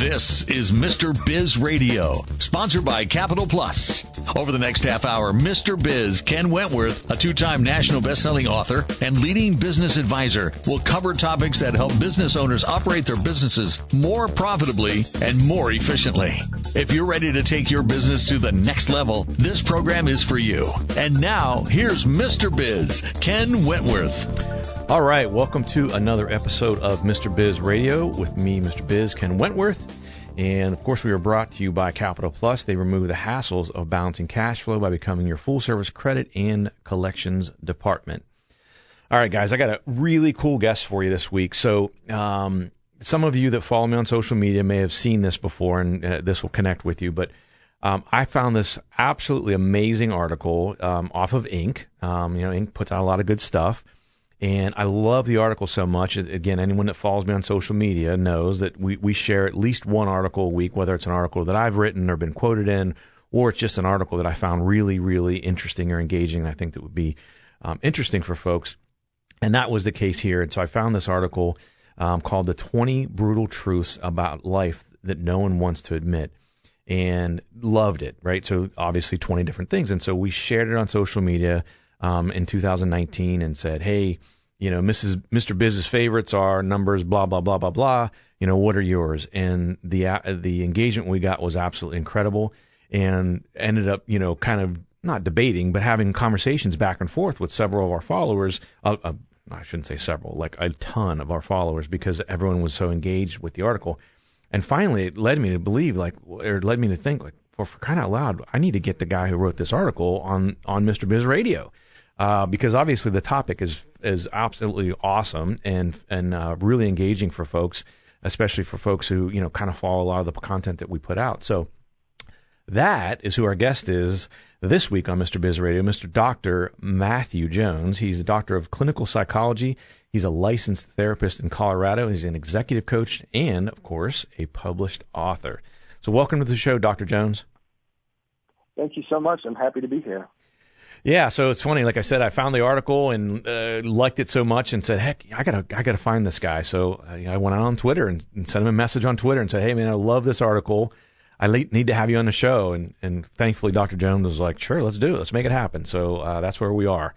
This is Mr. Biz Radio, sponsored by Capital Plus. Over the next half hour, Mr. Biz, Ken Wentworth, a two time national best-selling author and leading business advisor, will cover topics that help business owners operate their businesses more profitably and more efficiently. If you're ready to take your business to the next level, this program is for you. And now, here's Mr. Biz, Ken Wentworth. All right, welcome to another episode of Mr. Biz Radio with me, Mr. Biz, Ken Wentworth. And of course, we are brought to you by Capital Plus. They remove the hassles of balancing cash flow by becoming your full service credit and collections department. All right, guys, I got a really cool guest for you this week. So, um, some of you that follow me on social media may have seen this before, and uh, this will connect with you. But um, I found this absolutely amazing article um, off of Inc. Um, you know, Inc. puts out a lot of good stuff. And I love the article so much. Again, anyone that follows me on social media knows that we, we share at least one article a week, whether it's an article that I've written or been quoted in, or it's just an article that I found really, really interesting or engaging. And I think that would be um, interesting for folks. And that was the case here. And so I found this article um, called The 20 Brutal Truths About Life That No One Wants to Admit and loved it, right? So obviously 20 different things. And so we shared it on social media um, in 2019 and said, "Hey, you know, Mrs. Mr. Biz's favorites are numbers, blah blah blah blah blah. You know, what are yours?" And the uh, the engagement we got was absolutely incredible, and ended up, you know, kind of not debating, but having conversations back and forth with several of our followers. Uh, uh, I shouldn't say several, like a ton of our followers, because everyone was so engaged with the article. And finally, it led me to believe, like, or led me to think, like, well, for crying out loud, I need to get the guy who wrote this article on on Mr. Biz Radio uh, because obviously the topic is is absolutely awesome and and uh, really engaging for folks, especially for folks who you know kind of follow a lot of the content that we put out. So that is who our guest is this week on Mr. Biz Radio, Mr. Dr. Matthew Jones. He's a doctor of clinical psychology. He's a licensed therapist in Colorado. He's an executive coach and, of course, a published author. So, welcome to the show, Dr. Jones. Thank you so much. I'm happy to be here. Yeah, so it's funny. Like I said, I found the article and uh, liked it so much, and said, "Heck, I gotta, I gotta find this guy." So uh, I went out on Twitter and, and, sent him a message on Twitter and said, "Hey, man, I love this article. I need to have you on the show." And and thankfully, Dr. Jones was like, "Sure, let's do it. Let's make it happen." So uh, that's where we are.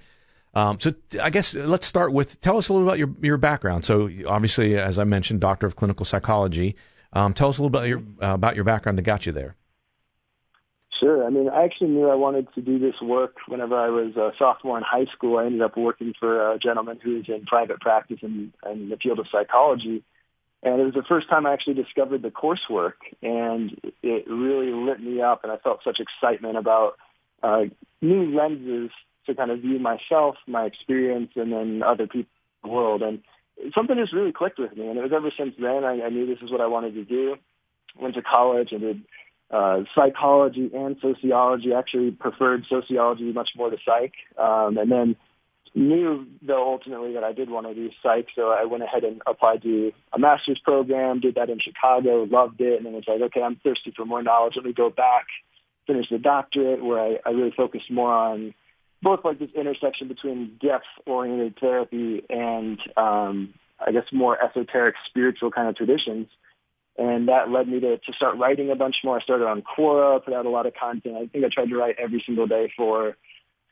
Um, so I guess let's start with tell us a little about your your background. So obviously, as I mentioned, doctor of clinical psychology. Um, tell us a little about your uh, about your background that got you there. Sure. I mean, I actually knew I wanted to do this work whenever I was a sophomore in high school. I ended up working for a gentleman who was in private practice in, in the field of psychology. And it was the first time I actually discovered the coursework, and it really lit me up, and I felt such excitement about uh, new lenses to kind of view myself, my experience, and then other people in the world. And something just really clicked with me, and it was ever since then I, I knew this is what I wanted to do. Went to college and did uh, psychology and sociology. Actually, preferred sociology much more to psych, um, and then knew though ultimately that I did want to do psych, so I went ahead and applied to a master's program. Did that in Chicago, loved it, and then was like, okay, I'm thirsty for more knowledge. Let me go back, finish the doctorate, where I, I really focused more on both like this intersection between depth-oriented therapy and um, I guess more esoteric spiritual kind of traditions. And that led me to, to start writing a bunch more. I started on Quora, put out a lot of content. I think I tried to write every single day for, I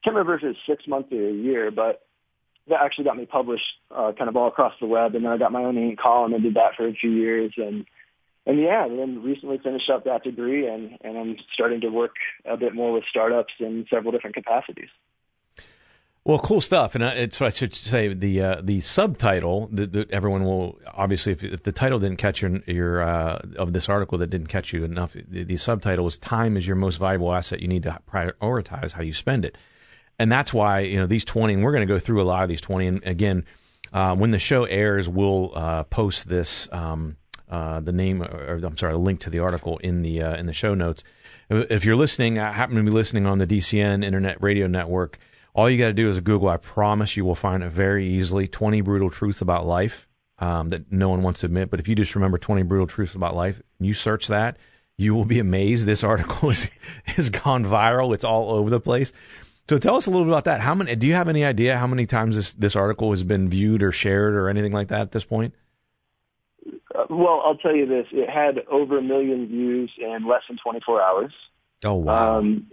can't remember if it was six months or a year, but that actually got me published uh, kind of all across the web. And then I got my own Inc. column and did that for a few years. And and yeah, and then recently finished up that degree, and and I'm starting to work a bit more with startups in several different capacities. Well, cool stuff, and uh, it's what I should say. The uh, the subtitle that, everyone will obviously, if, if, the title didn't catch your your uh, of this article that didn't catch you enough, the, the, subtitle was "Time is your most valuable asset. You need to prioritize how you spend it," and that's why you know these twenty. And we're going to go through a lot of these twenty. And again, uh, when the show airs, we'll uh, post this um, uh, the name, or I'm sorry, a link to the article in the in the show notes. If you're listening, I happen to be listening on the DCN Internet Radio Network. All you got to do is Google. I promise you will find it very easily. 20 brutal truths about life um, that no one wants to admit. But if you just remember 20 brutal truths about life, you search that, you will be amazed. This article is has gone viral. It's all over the place. So tell us a little bit about that. How many? Do you have any idea how many times this this article has been viewed or shared or anything like that at this point? Uh, well, I'll tell you this: it had over a million views in less than 24 hours. Oh wow! Um,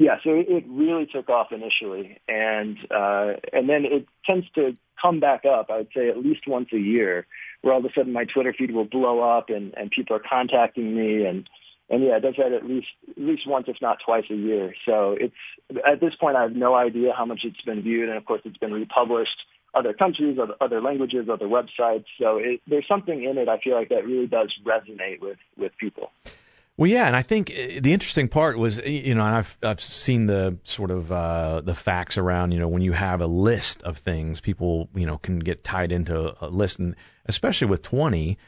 yeah, so it, really took off initially, and uh, and then it tends to come back up. I would say at least once a year, where all of a sudden my Twitter feed will blow up, and and people are contacting me, and and yeah, it does that at least at least once, if not twice a year. So it's at this point I have no idea how much it's been viewed, and of course it's been republished other countries, other, other languages, other websites. So it, there's something in it I feel like that really does resonate with with people. Well, yeah, and I think uh, the interesting part was, you know, and I've I've seen the sort of uh, the facts around, you know, when you have a list of things, people, you know, can get tied into a list, and especially with twenty,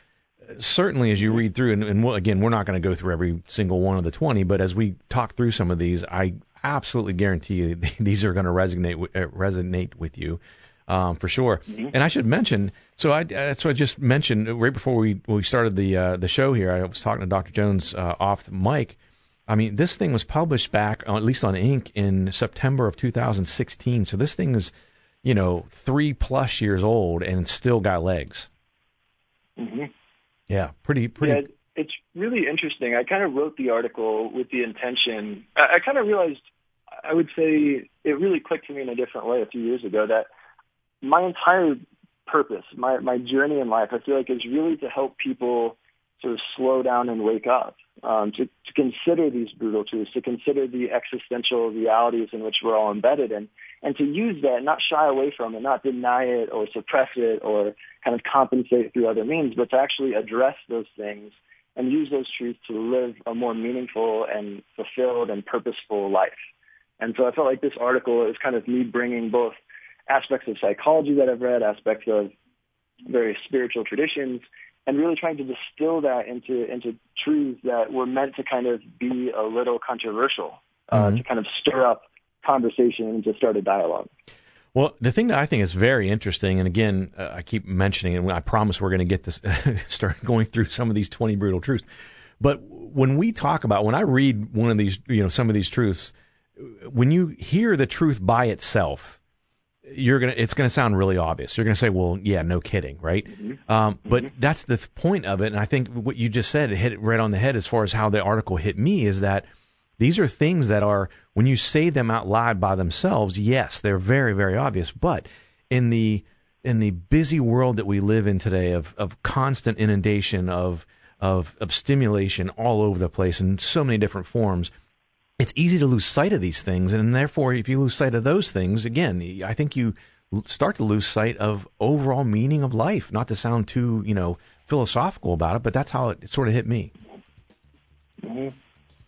certainly as you read through, and, and again, we're not going to go through every single one of the twenty, but as we talk through some of these, I absolutely guarantee you these are going to resonate uh, resonate with you um, for sure. Mm-hmm. And I should mention, so I, that's what I just mentioned right before we we started the uh, the show here. I was talking to Dr. Jones uh, off the mic. I mean, this thing was published back, at least on Inc., in September of 2016. So this thing is, you know, three plus years old and still got legs. Mm-hmm. Yeah, pretty pretty. Yeah, it's really interesting. I kind of wrote the article with the intention. I, I kind of realized, I would say, it really clicked to me in a different way a few years ago that my entire purpose, my, my journey in life, I feel like is really to help people sort of slow down and wake up, um, to, to consider these brutal truths, to consider the existential realities in which we're all embedded in, and to use that, not shy away from it, not deny it or suppress it or kind of compensate through other means, but to actually address those things and use those truths to live a more meaningful and fulfilled and purposeful life. And so I felt like this article is kind of me bringing both aspects of psychology that I've read, aspects of various spiritual traditions, and really trying to distill that into into truths that were meant to kind of be a little controversial, uh, mm-hmm. to kind of stir up conversation and to start a dialogue. Well, the thing that I think is very interesting, and again, uh, I keep mentioning, and I promise we're going to get this start going through some of these twenty brutal truths. But when we talk about, when I read one of these, you know, some of these truths, when you hear the truth by itself, you're gonna it's gonna sound really obvious. You're gonna say, "Well, yeah, no kidding, right?" Mm-hmm. Um, but mm-hmm. that's the point of it, and I think what you just said hit it right on the head as far as how the article hit me is that these are things that are when you say them out loud by themselves, yes, they're very very obvious, but in the in the busy world that we live in today of of constant inundation of of, of stimulation all over the place in so many different forms it's easy to lose sight of these things. And therefore, if you lose sight of those things, again, I think you start to lose sight of overall meaning of life. Not to sound too, you know, philosophical about it, but that's how it, it sort of hit me. Mm-hmm.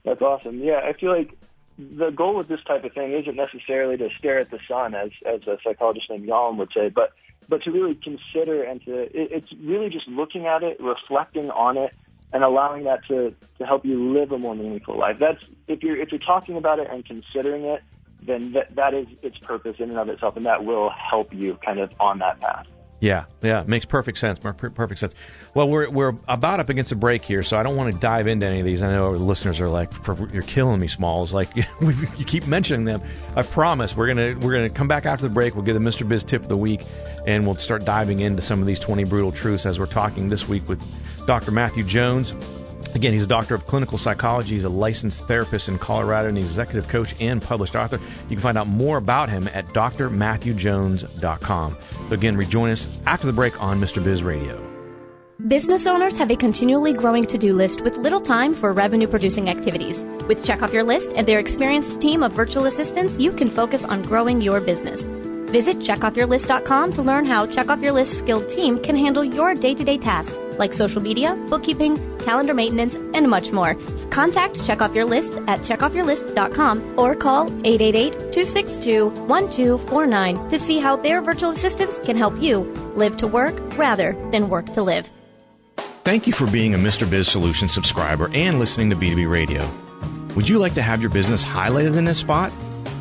That's awesome. Yeah, I feel like the goal with this type of thing isn't necessarily to stare at the sun, as as a psychologist named Yalom would say, but but to really consider and to it, it's really just looking at it, reflecting on it, and allowing that to, to help you live a more meaningful life. That's if you're if you're talking about it and considering it, then that that is its purpose in and of itself, and that will help you kind of on that path. Yeah, yeah, makes perfect sense. Perfect sense. Well, we're we're about up against a break here, so I don't want to dive into any of these. I know our listeners are like, "You're killing me, Smalls." Like you keep mentioning them. I promise we're gonna we're gonna come back after the break. We'll get the Mr. Biz tip of the week, and we'll start diving into some of these 20 brutal truths as we're talking this week with Dr. Matthew Jones. Again, he's a doctor of clinical psychology. He's a licensed therapist in Colorado and executive coach and published author. You can find out more about him at drmatthewjones.com. Again, rejoin us after the break on Mr. Biz Radio. Business owners have a continually growing to-do list with little time for revenue producing activities. With Check Off Your List and their experienced team of virtual assistants, you can focus on growing your business. Visit checkoffyourlist.com to learn how Check Off Your List skilled team can handle your day-to-day tasks like social media, bookkeeping, calendar maintenance, and much more. Contact Check Off Your List at checkoffyourlist.com or call 888-262-1249 to see how their virtual assistants can help you live to work rather than work to live. Thank you for being a Mr. Biz Solutions subscriber and listening to B2B Radio. Would you like to have your business highlighted in this spot?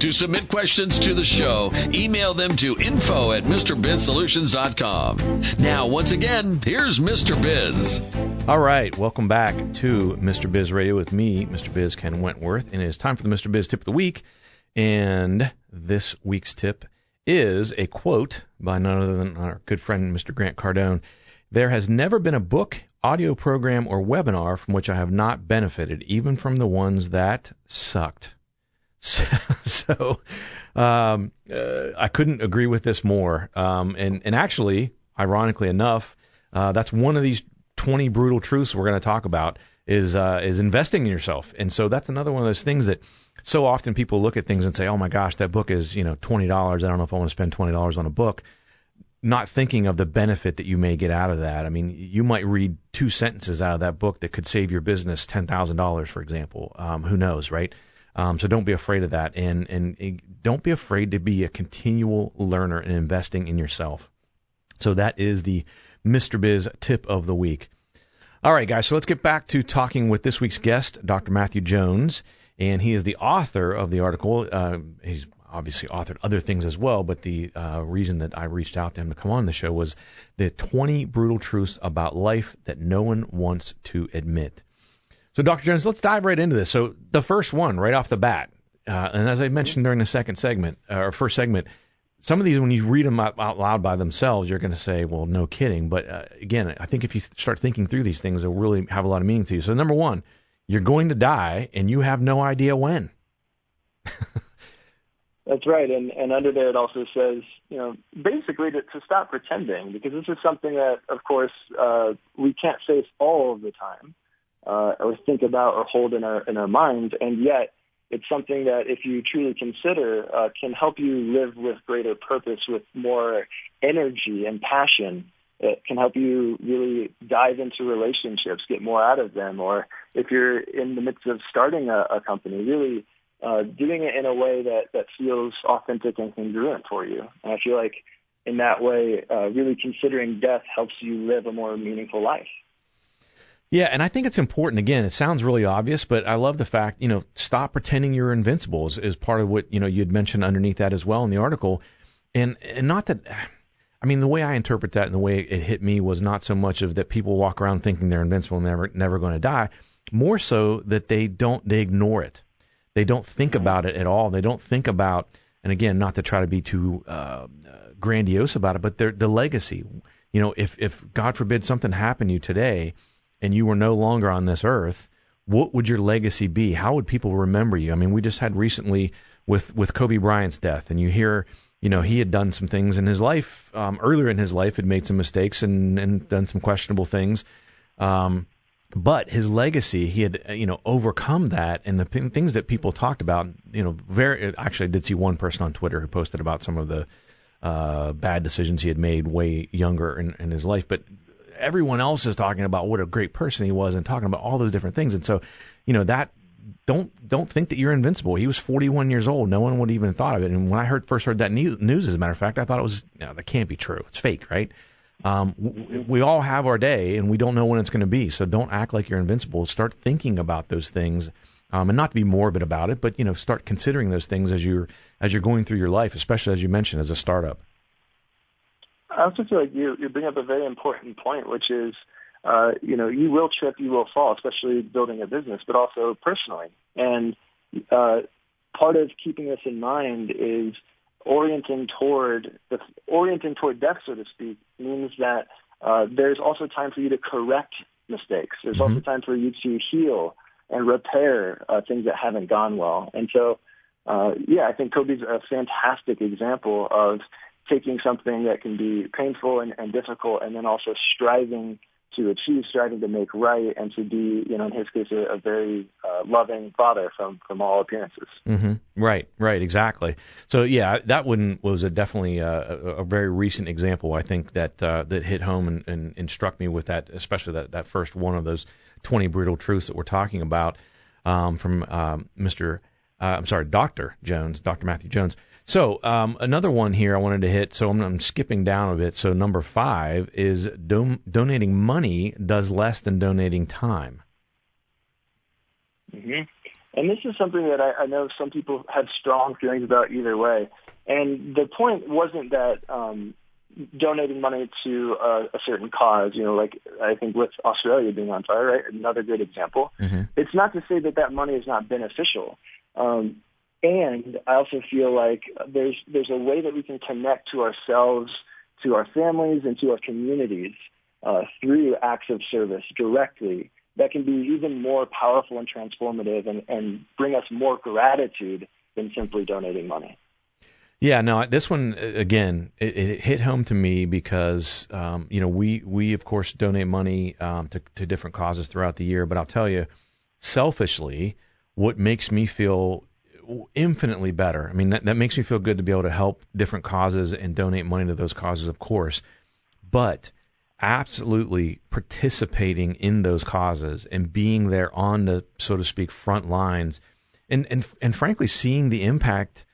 To submit questions to the show, email them to info at MrBizSolutions.com. Now, once again, here's Mr. Biz. All right, welcome back to Mr. Biz Radio with me, Mr. Biz Ken Wentworth, and it is time for the Mr. Biz tip of the week. And this week's tip is a quote by none other than our good friend, Mr. Grant Cardone. There has never been a book, audio program, or webinar from which I have not benefited, even from the ones that sucked. So, so um, uh, I couldn't agree with this more. Um, and, and actually, ironically enough, uh, that's one of these 20 brutal truths we're going to talk about is uh, is investing in yourself. And so that's another one of those things that so often people look at things and say, "Oh my gosh, that book is you know twenty dollars. I don't know if I want to spend twenty dollars on a book." Not thinking of the benefit that you may get out of that. I mean, you might read two sentences out of that book that could save your business ten thousand dollars, for example. Um, who knows, right? Um, so don't be afraid of that, and and don't be afraid to be a continual learner and investing in yourself. So that is the Mr. Biz tip of the week. All right, guys. So let's get back to talking with this week's guest, Dr. Matthew Jones and he is the author of the article. Uh, he's obviously authored other things as well, but the uh, reason that I reached out to him to come on the show was the 20 brutal truths about life that no one wants to admit. So, Dr. Jones, let's dive right into this. So, the first one, right off the bat, uh, and as I mentioned during the second segment, uh, or first segment, some of these, when you read them out, out loud by themselves, you're going to say, well, no kidding. But uh, again, I think if you start thinking through these things, they'll really have a lot of meaning to you. So, number one, you're going to die and you have no idea when. That's right, and and under there it also says, you know, basically to, to stop pretending because this is something that, of course, uh, we can't face all of the time, uh, or think about or hold in our in our minds, and yet it's something that, if you truly consider, uh, can help you live with greater purpose, with more energy and passion, it can help you really dive into relationships, get more out of them, or if you're in the midst of starting a, a company, really uh, doing it in a way that, that feels authentic and congruent for you. And I feel like in that way, uh, really considering death helps you live a more meaningful life. Yeah, and I think it's important. Again, it sounds really obvious, but I love the fact, you know, stop pretending you're invincible is, is part of what, you know, you had mentioned underneath that as well in the article. And, and not that I mean, the way I interpret that and the way it hit me was not so much of that people walk around thinking they're invincible and never never going to die, more so that they don't they ignore it. They don't think about it at all. They don't think about, and again, not to try to be too uh, grandiose about it, but the legacy. You know, if if God forbid something happened to you today, and you were no longer on this earth, what would your legacy be? How would people remember you? I mean, we just had recently with with Kobe Bryant's death, and you hear you know, he had done some things in his life um, earlier in his life, had made some mistakes and, and done some questionable things. Um, but his legacy, he had you know overcome that, and the th- things that people talked about. You know, very actually, I did see one person on Twitter who posted about some of the uh, bad decisions he had made way younger in, in his life, but everyone else is talking about what a great person he was and talking about all those different things. And so, you know, that don't don't think that you're invincible. He was 41 years old. No one would even thought of it. And when I heard first heard that news, as a matter of fact, I thought it was no, that can't be true. It's fake, right? Um, we all have our day, and we don't know when it's going to be. So don't act like you're invincible. Start thinking about those things, um, and not to be morbid about it, but you know, start considering those things as you're as you're going through your life, especially as you mentioned as a startup. I also feel like you you bring up a very important point, which is uh, you know, you will trip, you will fall, especially building a business, but also personally. And uh, part of keeping this in mind is orienting toward the orienting toward death, so to speak, means that uh, there's also time for you to correct mistakes. There's mm-hmm. also time for you to heal and repair uh, things that haven't gone well. And so, uh, yeah, I think Kobe's a fantastic example of taking something that can be painful and, and difficult, and then also striving to achieve, striving to make right, and to be, you know, in his case, a, a very uh, loving father from from all appearances. Mm-hmm. Right, right, exactly. So yeah, that one was a definitely a, a, very recent example. I think that uh, that hit home and, and, and, struck me with that, especially that that first one of those twenty brutal truths that we're talking about um, from um, Mr. Uh, I'm sorry, Doctor Jones, Doctor Matthew Jones. So um, another one here I wanted to hit. So I'm, I'm skipping down a bit. So number five is do- donating money does less than donating time. Mm-hmm. And this is something that I, I know some people have strong feelings about either way. And the point wasn't that um, donating money to a, a certain cause, you know, like I think with Australia being on fire, right? Another good example. Mm-hmm. It's not to say that that money is not beneficial. Um, and I also feel like there's there's a way that we can connect to ourselves, to our families, and to our communities uh, through acts of service directly that can be even more powerful and transformative and, and bring us more gratitude than simply donating money. Yeah, no, this one again, it, it hit home to me because um, you know we we of course donate money um, to to different causes throughout the year, but I'll tell you, selfishly, what makes me feel infinitely better. I mean, that, that makes me feel good to be able to help different causes and donate money to those causes, of course, but absolutely participating in those causes and being there on the so to speak front lines, and and and frankly, seeing the impact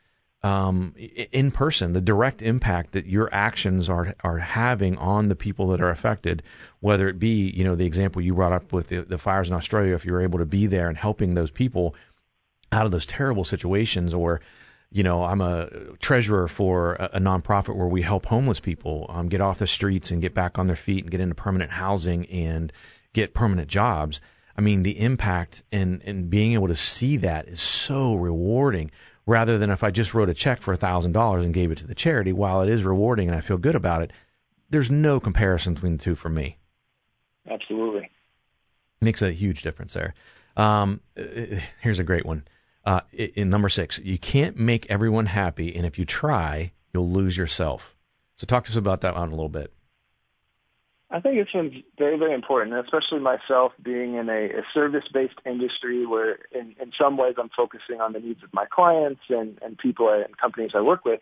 um, in person, the direct impact that your actions are are having on the people that are affected, whether it be you know the example you brought up with the, the fires in Australia, if you're able to be there and helping those people out of those terrible situations, or you know I'm a treasurer for a, a nonprofit where we help homeless people um, get off the streets and get back on their feet and get into permanent housing and get permanent jobs. I mean, the impact and and being able to see that is so rewarding rather than if I just wrote a check for $1,000 and gave it to the charity, while it is rewarding and I feel good about it, there's no comparison between the two for me. Absolutely. Makes a huge difference there. Um, uh, here's a great one. Uh, in number six, you can't make everyone happy, and if you try, you'll lose yourself. So, talk to us about that one a little bit. I think it's been very, very important, especially myself being in a, a service-based industry where in, in some ways I'm focusing on the needs of my clients and, and people and companies I work with.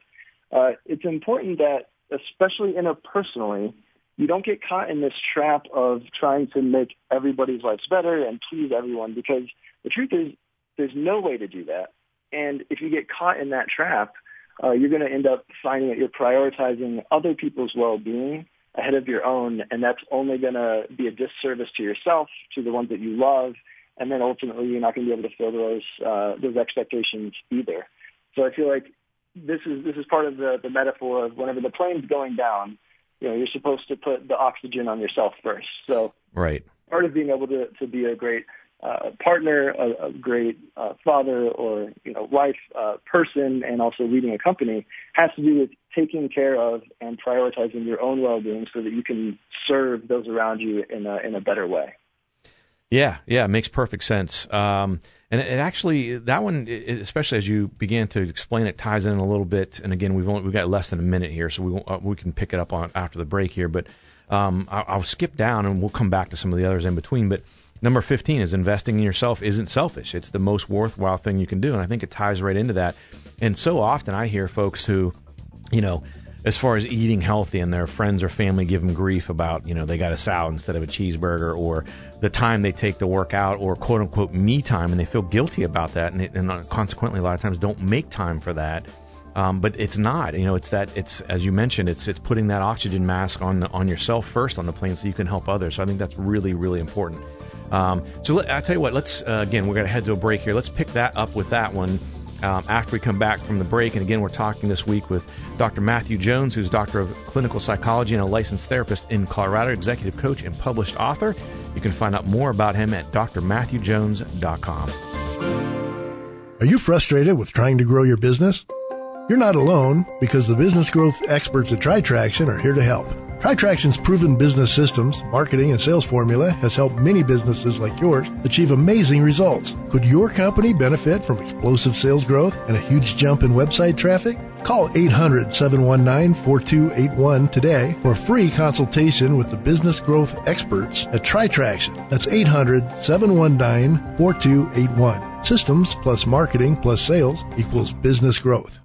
Uh, it's important that, especially interpersonally, you don't get caught in this trap of trying to make everybody's lives better and please everyone because the truth is there's no way to do that. And if you get caught in that trap, uh, you're going to end up finding that you're prioritizing other people's well-being ahead of your own, and that's only going to be a disservice to yourself, to the ones that you love, and then ultimately you're not going to be able to fill those uh, those expectations either. So I feel like this is this is part of the the metaphor of whenever the plane's going down, you know, you're supposed to put the oxygen on yourself first. So right, part of being able to to be a great uh, partner, a, a great uh, father or you know wife, uh, person, and also leading a company has to do with taking care of and prioritizing your own well-being so that you can serve those around you in a in a better way. Yeah, yeah, it makes perfect sense. Um, and it, actually, that one, it, especially as you began to explain it, ties in a little bit. And again, we've only we've got less than a minute here, so we uh, we can pick it up on after the break here. But um, I'll, I'll skip down, and we'll come back to some of the others in between. But Number 15 is investing in yourself isn't selfish. It's the most worthwhile thing you can do. And I think it ties right into that. And so often I hear folks who, you know, as far as eating healthy and their friends or family give them grief about, you know, they got a salad instead of a cheeseburger or the time they take to work out or quote unquote me time and they feel guilty about that. And, it, and consequently, a lot of times don't make time for that. Um, but it's not. You know, it's that it's as you mentioned, it's it's putting that oxygen mask on on yourself first on the plane so you can help others. So I think that's really really important. Um, so let, I'll tell you what. Let's uh, again, we're to head to a break here. Let's pick that up with that one. Um, after we come back from the break. And again, we're talking this week with Dr. Matthew Jones, who's Doctor of Clinical Psychology and a licensed therapist in Colorado, executive coach, and published author. You can find out more about him at drmatthewjones.com. Are you frustrated with trying to grow your business? You're not alone because the business growth experts at TriTraction are here to help. TriTraction's proven business systems, marketing, and sales formula has helped many businesses like yours achieve amazing results. Could your company benefit from explosive sales growth and a huge jump in website traffic? Call 800 719 4281 today for a free consultation with the business growth experts at TriTraction. That's 800 719 4281. Systems plus marketing plus sales equals business growth.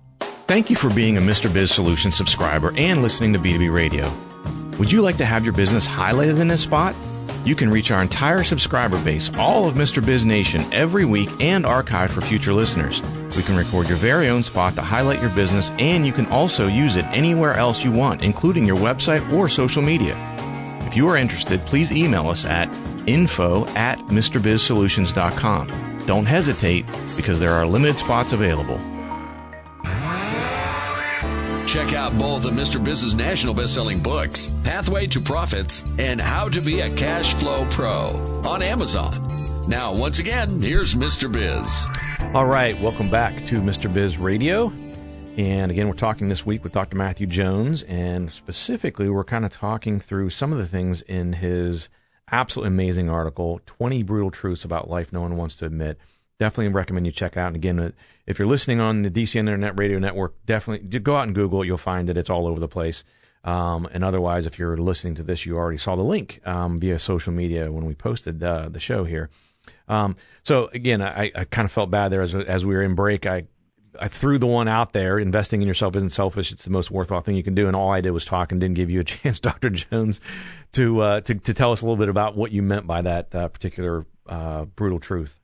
Thank you for being a Mr. Biz Solution subscriber and listening to B2B Radio. Would you like to have your business highlighted in this spot? You can reach our entire subscriber base, all of Mr. Biz Nation, every week and archive for future listeners. We can record your very own spot to highlight your business, and you can also use it anywhere else you want, including your website or social media. If you are interested, please email us at info at MrBizSolutions.com. Don't hesitate because there are limited spots available. Check out both of Mr. Biz's national best-selling books, Pathway to Profits and How to Be a Cash Flow Pro on Amazon. Now, once again, here's Mr. Biz. All right, welcome back to Mr. Biz Radio. And again, we're talking this week with Dr. Matthew Jones, and specifically, we're kind of talking through some of the things in his absolutely amazing article 20 Brutal Truths About Life No One Wants to Admit definitely recommend you check it out. And again, if you're listening on the DC Internet Radio Network, definitely go out and Google it. You'll find that it's all over the place. Um, and otherwise, if you're listening to this, you already saw the link um, via social media when we posted uh, the show here. Um, so again, I, I kind of felt bad there as as we were in break. I I threw the one out there. Investing in yourself isn't selfish; it's the most worthwhile thing you can do. And all I did was talk and didn't give you a chance, Doctor Jones, to uh, to to tell us a little bit about what you meant by that uh, particular uh, brutal truth.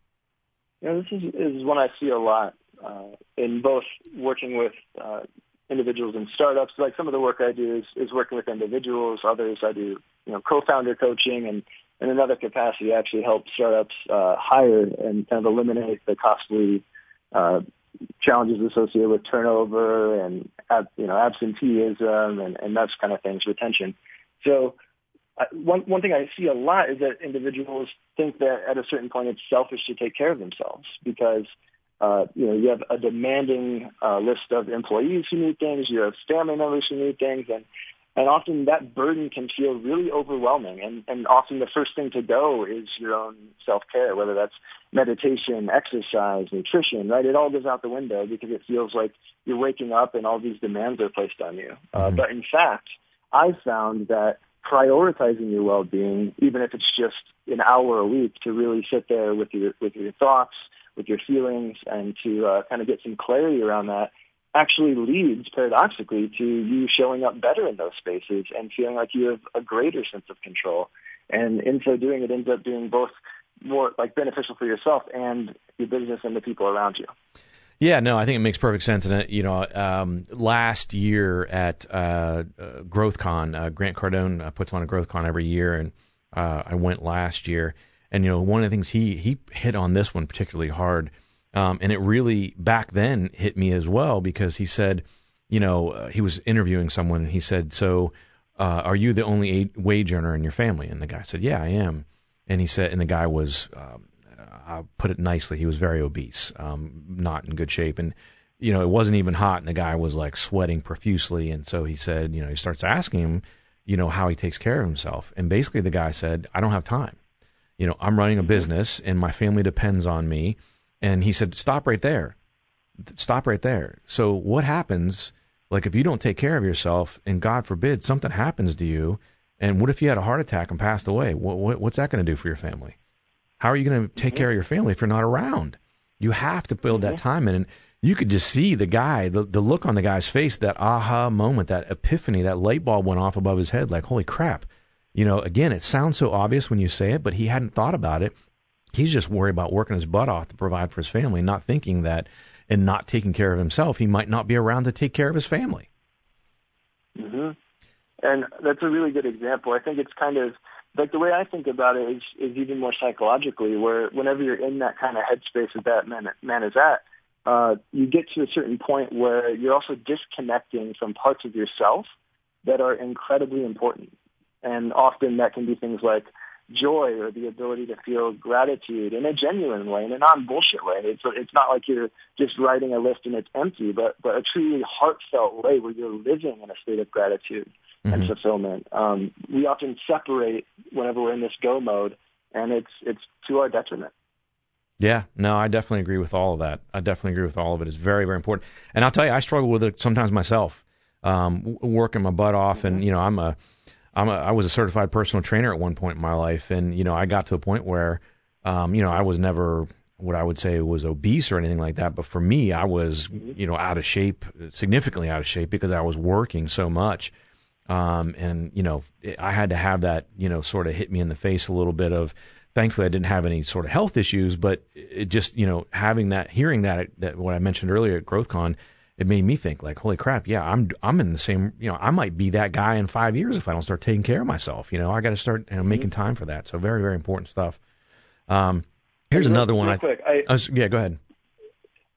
You know, this is, is one I see a lot uh, in both working with uh, individuals and startups. Like some of the work I do is, is working with individuals. Others I do, you know, co-founder coaching, and in another capacity, actually help startups uh, hire and kind of eliminate the costly uh, challenges associated with turnover and you know absenteeism and, and those kind of things, retention. So one one thing I see a lot is that individuals think that at a certain point it's selfish to take care of themselves because uh, you know you have a demanding uh, list of employees who need things, you have family members who need things, and and often that burden can feel really overwhelming. And and often the first thing to go is your own self care, whether that's meditation, exercise, nutrition. Right, it all goes out the window because it feels like you're waking up and all these demands are placed on you. Uh, mm-hmm. but in fact, I've found that prioritizing your well-being, even if it's just an hour a week, to really sit there with your with your thoughts, with your feelings, and to uh, kind of get some clarity around that, actually leads paradoxically to you showing up better in those spaces and feeling like you have a greater sense of control. And in so doing, it ends up being both more like beneficial for yourself and your business and the people around you. Yeah, no, I think it makes perfect sense. And you know, um, last year at uh, uh, GrowthCon, uh, Grant Cardone uh, puts on a GrowthCon every year, and uh, I went last year. And you know, one of the things he he hit on this one particularly hard, um, and it really back then hit me as well because he said, you know, uh, he was interviewing someone, and he said, "So, are you the only wage earner in your family?" And the guy said, "Yeah, I am." And he said, and the guy was um, I'll put it nicely, he was very obese, um, not in good shape. And, you know, it wasn't even hot, and the guy was like sweating profusely. And so he said, you know, he starts asking him, you know, how he takes care of himself. And basically, the guy said, I don't have time. You know, I'm running a business and my family depends on me. And he said, stop right there. Stop right there. So, what happens, like, if you don't take care of yourself and God forbid something happens to you, and what if you had a heart attack and passed away? What, what, what's that going to do for your family? How are you going to take mm-hmm. care of your family if you're not around? You have to build mm-hmm. that time in. And you could just see the guy, the, the look on the guy's face, that aha moment, that epiphany, that light bulb went off above his head like, holy crap. You know, again, it sounds so obvious when you say it, but he hadn't thought about it. He's just worried about working his butt off to provide for his family, not thinking that and not taking care of himself, he might not be around to take care of his family. Mm-hmm. And that's a really good example. I think it's kind of like the way I think about it is is even more psychologically, where whenever you're in that kind of headspace that that man, man is at, uh, you get to a certain point where you're also disconnecting from parts of yourself that are incredibly important, and often that can be things like joy or the ability to feel gratitude in a genuine way, in a non-bullshit way. It's it's not like you're just writing a list and it's empty, but but a truly heartfelt way where you're living in a state of gratitude mm-hmm. and fulfillment. Um, we often separate whenever we're in this go mode, and it's it's to our detriment. Yeah, no, I definitely agree with all of that. I definitely agree with all of it. It's very, very important. And I'll tell you, I struggle with it sometimes myself, um, working my butt off. Mm-hmm. And you know, I'm a, I'm a, I was a certified personal trainer at one point in my life, and you know, I got to a point where, um, you know, I was never what I would say was obese or anything like that. But for me, I was, mm-hmm. you know, out of shape, significantly out of shape because I was working so much. Um, and you know, I had to have that, you know, sort of hit me in the face a little bit of. Thankfully, I didn't have any sort of health issues, but it just, you know, having that, hearing that, that what I mentioned earlier at GrowthCon, it made me think like, holy crap, yeah, I'm, I'm in the same, you know, I might be that guy in five years if I don't start taking care of myself. You know, I got to start you know, making mm-hmm. time for that. So very, very important stuff. Um, Here's real, another one. Real I, quick, I, I was, yeah, go ahead.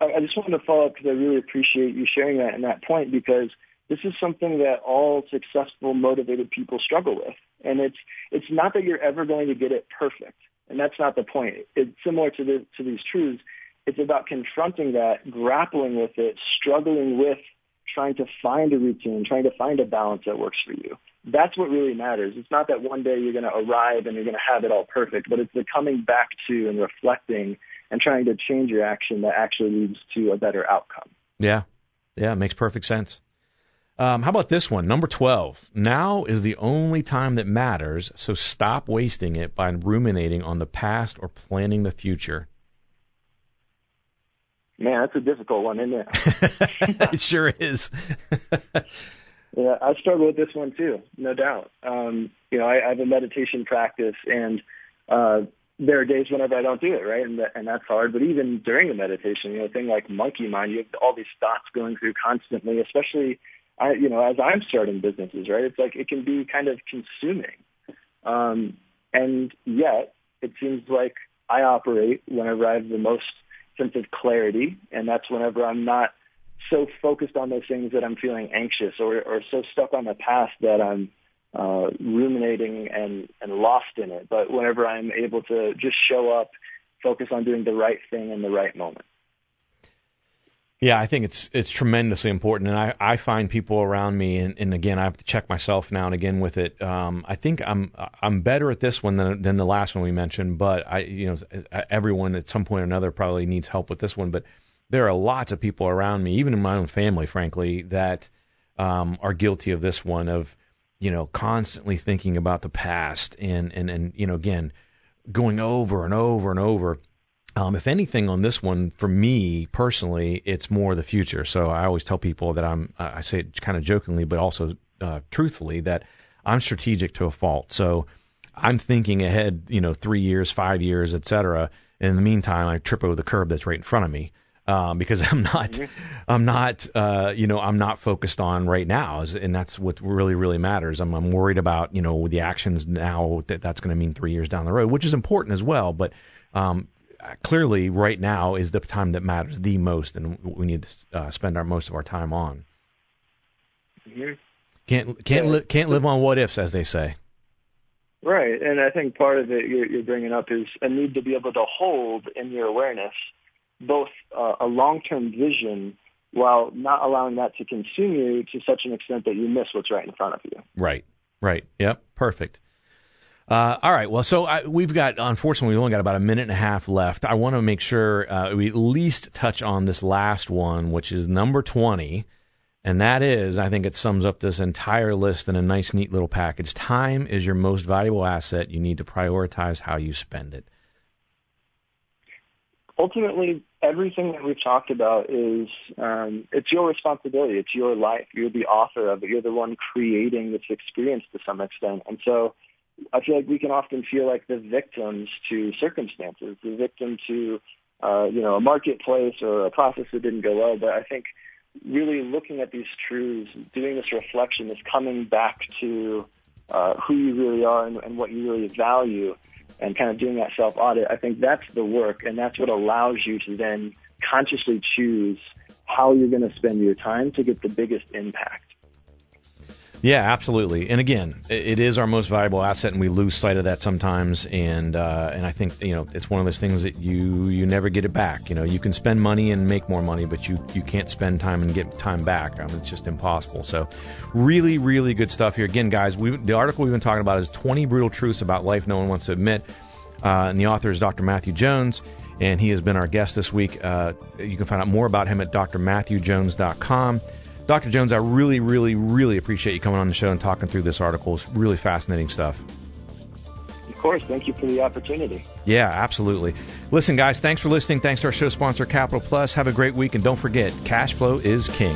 I just wanted to follow up because I really appreciate you sharing that and that point because this is something that all successful, motivated people struggle with. And it's it's not that you're ever going to get it perfect, and that's not the point. It's similar to the to these truths. It's about confronting that, grappling with it, struggling with trying to find a routine, trying to find a balance that works for you. That's what really matters. It's not that one day you're going to arrive and you're going to have it all perfect, but it's the coming back to and reflecting and trying to change your action that actually leads to a better outcome. Yeah. Yeah, it makes perfect sense. Um, how about this one? Number 12. Now is the only time that matters, so stop wasting it by ruminating on the past or planning the future. Man, that's a difficult one, isn't it? it sure is. yeah, I struggle with this one too, no doubt. Um, you know, I, I have a meditation practice, and uh, there are days whenever I don't do it, right? And, and that's hard. But even during the meditation, you know, a thing like monkey mind, you have all these thoughts going through constantly, especially, I, you know, as I'm starting businesses, right? It's like it can be kind of consuming. Um, and yet, it seems like I operate whenever I have the most sense of clarity, and that's whenever I'm not so focused on those things that I'm feeling anxious or, or so stuck on the past that I'm uh, ruminating and, and lost in it. But whenever I'm able to just show up, focus on doing the right thing in the right moment. Yeah, I think it's it's tremendously important, and I, I find people around me, and, and again, I have to check myself now and again with it. Um, I think I'm I'm better at this one than than the last one we mentioned, but I you know everyone at some point or another probably needs help with this one. But there are lots of people around me, even in my own family, frankly, that um, are guilty of this one of you know constantly thinking about the past and and and you know again going over and over and over um, if anything, on this one, for me personally, it's more the future. So I always tell people that I'm, uh, I say it kind of jokingly, but also uh, truthfully, that I'm strategic to a fault. So I'm thinking ahead, you know, three years, five years, et cetera. In the meantime, I trip over the curb that's right in front of me. Um, because I'm not, mm-hmm. I'm not, uh, you know, I'm not focused on right now, and that's what really, really matters. I'm, I'm worried about, you know, the actions now that that's going to mean three years down the road, which is important as well. But um, clearly right now is the time that matters the most, and we need to uh, spend our most of our time on. Mm-hmm. Can't can't yeah. li- can't live on what ifs, as they say. Right, and I think part of it you're, you're bringing up is a need to be able to hold in your awareness both uh, a long-term vision while not allowing that to consume you to such an extent that you miss what's right in front of you. Right, right. Yep, perfect. Uh, all right. Well, so I, we've got, unfortunately, we've only got about a minute and a half left. I want to make sure uh, we at least touch on this last one, which is number 20. And that is, I think it sums up this entire list in a nice, neat little package. Time is your most valuable asset. You need to prioritize how you spend it. Ultimately, everything that we've talked about is um, it's your responsibility. It's your life. You're the author of it. You're the one creating this experience to some extent. And so I feel like we can often feel like the victims to circumstances, the victim to uh, you know a marketplace or a process that didn't go well. But I think really looking at these truths, doing this reflection, is coming back to uh, who you really are and, and what you really value, and kind of doing that self audit. I think that's the work, and that's what allows you to then consciously choose how you're going to spend your time to get the biggest impact. Yeah, absolutely. And again, it is our most valuable asset, and we lose sight of that sometimes. And uh, and I think you know it's one of those things that you you never get it back. You know, you can spend money and make more money, but you you can't spend time and get time back. I mean, it's just impossible. So, really, really good stuff here. Again, guys, we, the article we've been talking about is 20 brutal truths about life no one wants to admit, uh, and the author is Dr. Matthew Jones. And he has been our guest this week. Uh, you can find out more about him at drmatthewjones.com. Dr. Jones, I really, really, really appreciate you coming on the show and talking through this article. It's really fascinating stuff. Of course. Thank you for the opportunity. Yeah, absolutely. Listen, guys, thanks for listening. Thanks to our show sponsor, Capital Plus. Have a great week, and don't forget, cash flow is king.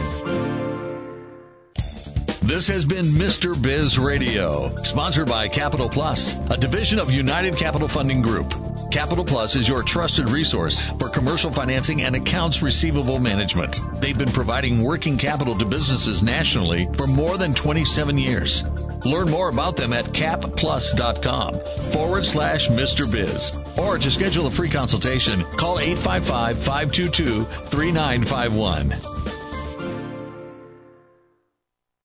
This has been Mr. Biz Radio, sponsored by Capital Plus, a division of United Capital Funding Group. Capital Plus is your trusted resource for commercial financing and accounts receivable management. They've been providing working capital to businesses nationally for more than 27 years. Learn more about them at capplus.com forward slash Mr. Biz. Or to schedule a free consultation, call 855 522 3951.